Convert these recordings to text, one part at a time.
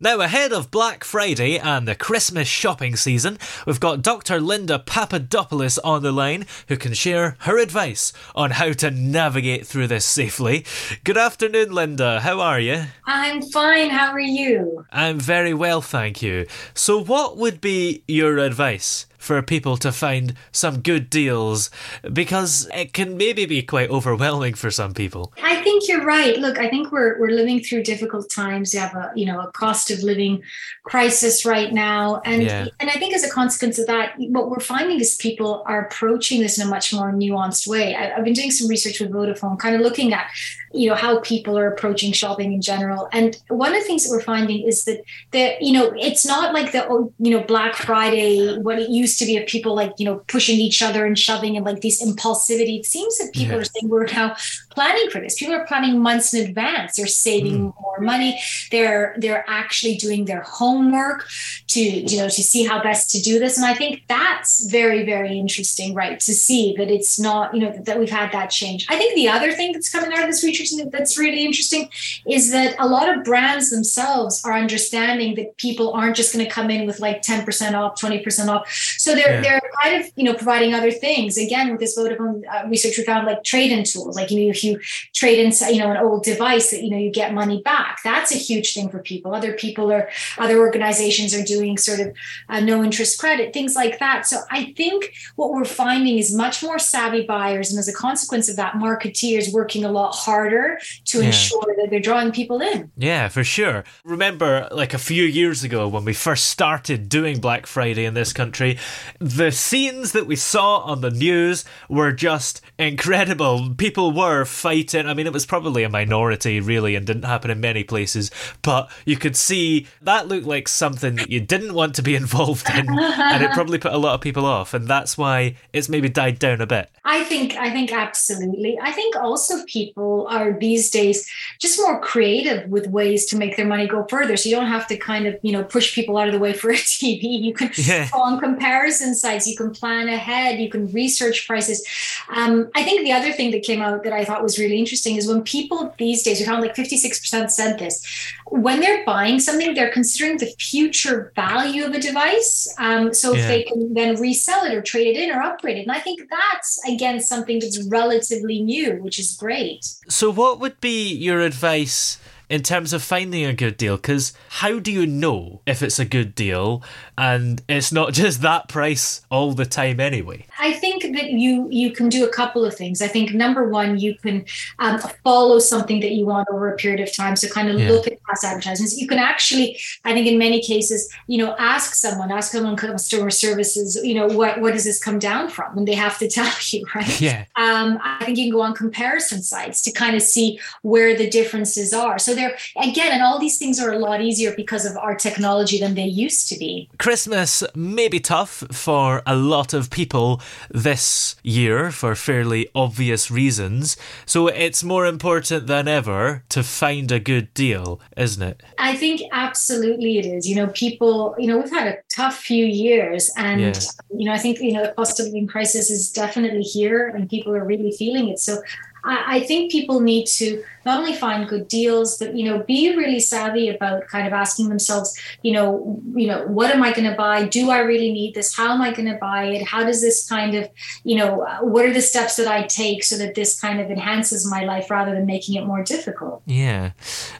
Now, ahead of Black Friday and the Christmas shopping season, we've got Dr. Linda Papadopoulos on the line who can share her advice on how to navigate through this safely. Good afternoon, Linda. How are you? I'm fine. How are you? I'm very well, thank you. So, what would be your advice for people to find some good deals because it can maybe be quite overwhelming for some people. I think you're right. Look, I think we're we're living through difficult times. You have a you know a cost of living crisis right now, and yeah. and I think as a consequence of that, what we're finding is people are approaching this in a much more nuanced way. I, I've been doing some research with Vodafone, kind of looking at you know how people are approaching shopping in general, and one of the things that we're finding is that that you know it's not like the oh, you know Black Friday what it used used to be of people like you know pushing each other and shoving and like this impulsivity. It seems that people yeah. are saying we're now planning for this. People are planning months in advance. They're saving mm. more money. They're they're actually doing their homework to you know to see how best to do this. And i think that's very very interesting right to see that it's not you know that, that we've had that change. I think the other thing that's coming out of this research that's really interesting is that a lot of brands themselves are understanding that people aren't just going to come in with like 10% off 20% off so they're yeah. they're kind of you know providing other things. Again, with this Vodafone uh, research, we found like trade-in tools. Like you know, if you trade in you know an old device, that you know you get money back. That's a huge thing for people. Other people or other organizations are doing sort of uh, no interest credit things like that. So I think what we're finding is much more savvy buyers, and as a consequence of that, marketeers working a lot harder to yeah. ensure that they're drawing people in. Yeah, for sure. Remember, like a few years ago when we first started doing Black Friday in this country, the scenes that we saw on the news were just incredible. People were fighting. I mean, it was probably a minority, really, and didn't happen in many places, but you could see that looked like something that you didn't want to be involved in, and it probably put a lot of people off, and that's why it's maybe died down a bit. I think, I think absolutely. I think also people are these days just more creative with ways to make their money go further. So you don't have to kind of, you know, push people out of the way for a TV. You can yeah. on comparison sites. You can plan ahead. You can research prices. Um, I think the other thing that came out that I thought was really interesting is when people these days, we found like 56% said this, when they're buying something, they're considering the future value of a device. Um, so yeah. if they can then resell it or trade it in or upgrade it. And I think that's, again, something that's relatively new, which is great. So, what would be your advice? In terms of finding a good deal because how do you know if it's a good deal? And it's not just that price all the time anyway. I think that you you can do a couple of things. I think number one you can um, follow something that you want over a period of time. So kind of yeah. look at past advertisements. You can actually i think in many cases you know ask someone ask someone customer services you know what what does this come down from? And they have to tell you right? Yeah. Um, i think you can go on comparison sites to kind of see where the differences are. So there. Again and all these things are a lot easier because of our technology than they used to be. Christmas may be tough for a lot of people this year for fairly obvious reasons. So it's more important than ever to find a good deal isn't it? I think absolutely it is. You know people you know we've had a tough few years and yeah. you know i think you know the cost of living crisis is definitely here and people are really feeling it. So I, I think people need to not only find good deals, but you know, be really savvy about kind of asking themselves, you know, you know, what am I going to buy? Do I really need this? How am I going to buy it? How does this kind of, you know, uh, what are the steps that I take so that this kind of enhances my life rather than making it more difficult? Yeah,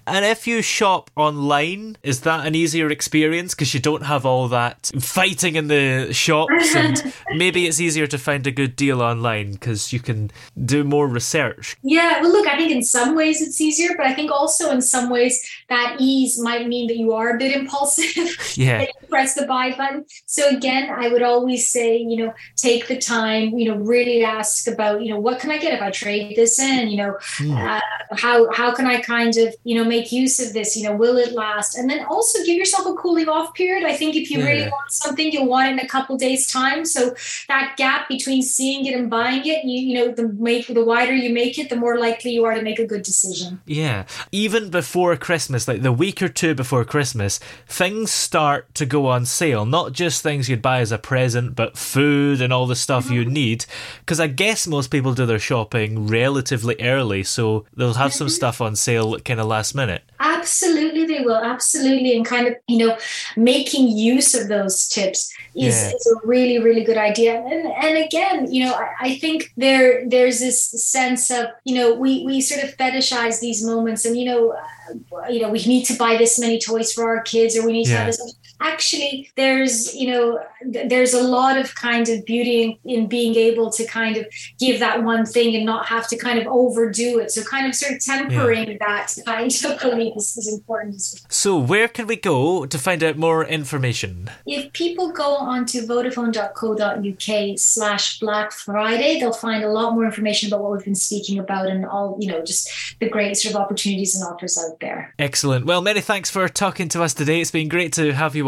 and if you shop online, is that an easier experience because you don't have all that fighting in the shops, and maybe it's easier to find a good deal online because you can do more research. Yeah, well, look, I think in some ways ways it's easier, but I think also in some ways that ease might mean that you are a bit impulsive. Yeah. press the buy button. So again, I would always say, you know, take the time, you know, really ask about, you know, what can I get if I trade this in? You know, mm. uh, how how can I kind of, you know, make use of this? You know, will it last? And then also give yourself a cooling off period. I think if you yeah. really want something, you'll want it in a couple days time. So that gap between seeing it and buying it, you you know, the make the wider you make it, the more likely you are to make a good decision. Yeah. Even before Christmas, like the week or two before Christmas, things start to go on sale. Not just things you'd buy as a present, but food and all the stuff mm-hmm. you need. Because I guess most people do their shopping relatively early, so they'll have some mm-hmm. stuff on sale kind of last minute. Absolutely, they will. Absolutely. And kind of, you know, making use of those tips is, yeah. is a really, really good idea. And, and again, you know, I, I think there there's this sense of, you know, we, we sort of fetishize these moments and, you know, uh, you know, we need to buy this many toys for our kids or we need to have this actually there's you know there's a lot of kind of beauty in, in, being able to kind of give that one thing and not have to kind of overdo it. So kind of sort of tempering yeah. that kind of belief is, is important so where can we go to find out more information? If people go onto vodafone.co.uk slash black friday they'll find a lot more information about what we've been speaking about and all you know just the great sort of opportunities and offers out there. Excellent. Well many thanks for talking to us today. It's been great to have you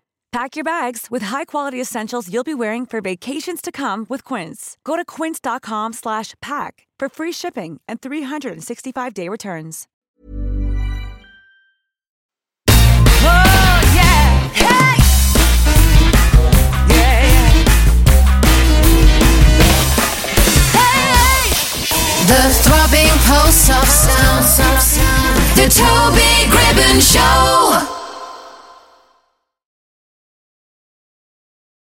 Pack your bags with high-quality essentials you'll be wearing for vacations to come with Quince. Go to quince.com slash pack for free shipping and 365-day returns. Oh, yeah! Hey! Yeah. Hey! The throbbing pulse of sound. The Toby Gribben Show.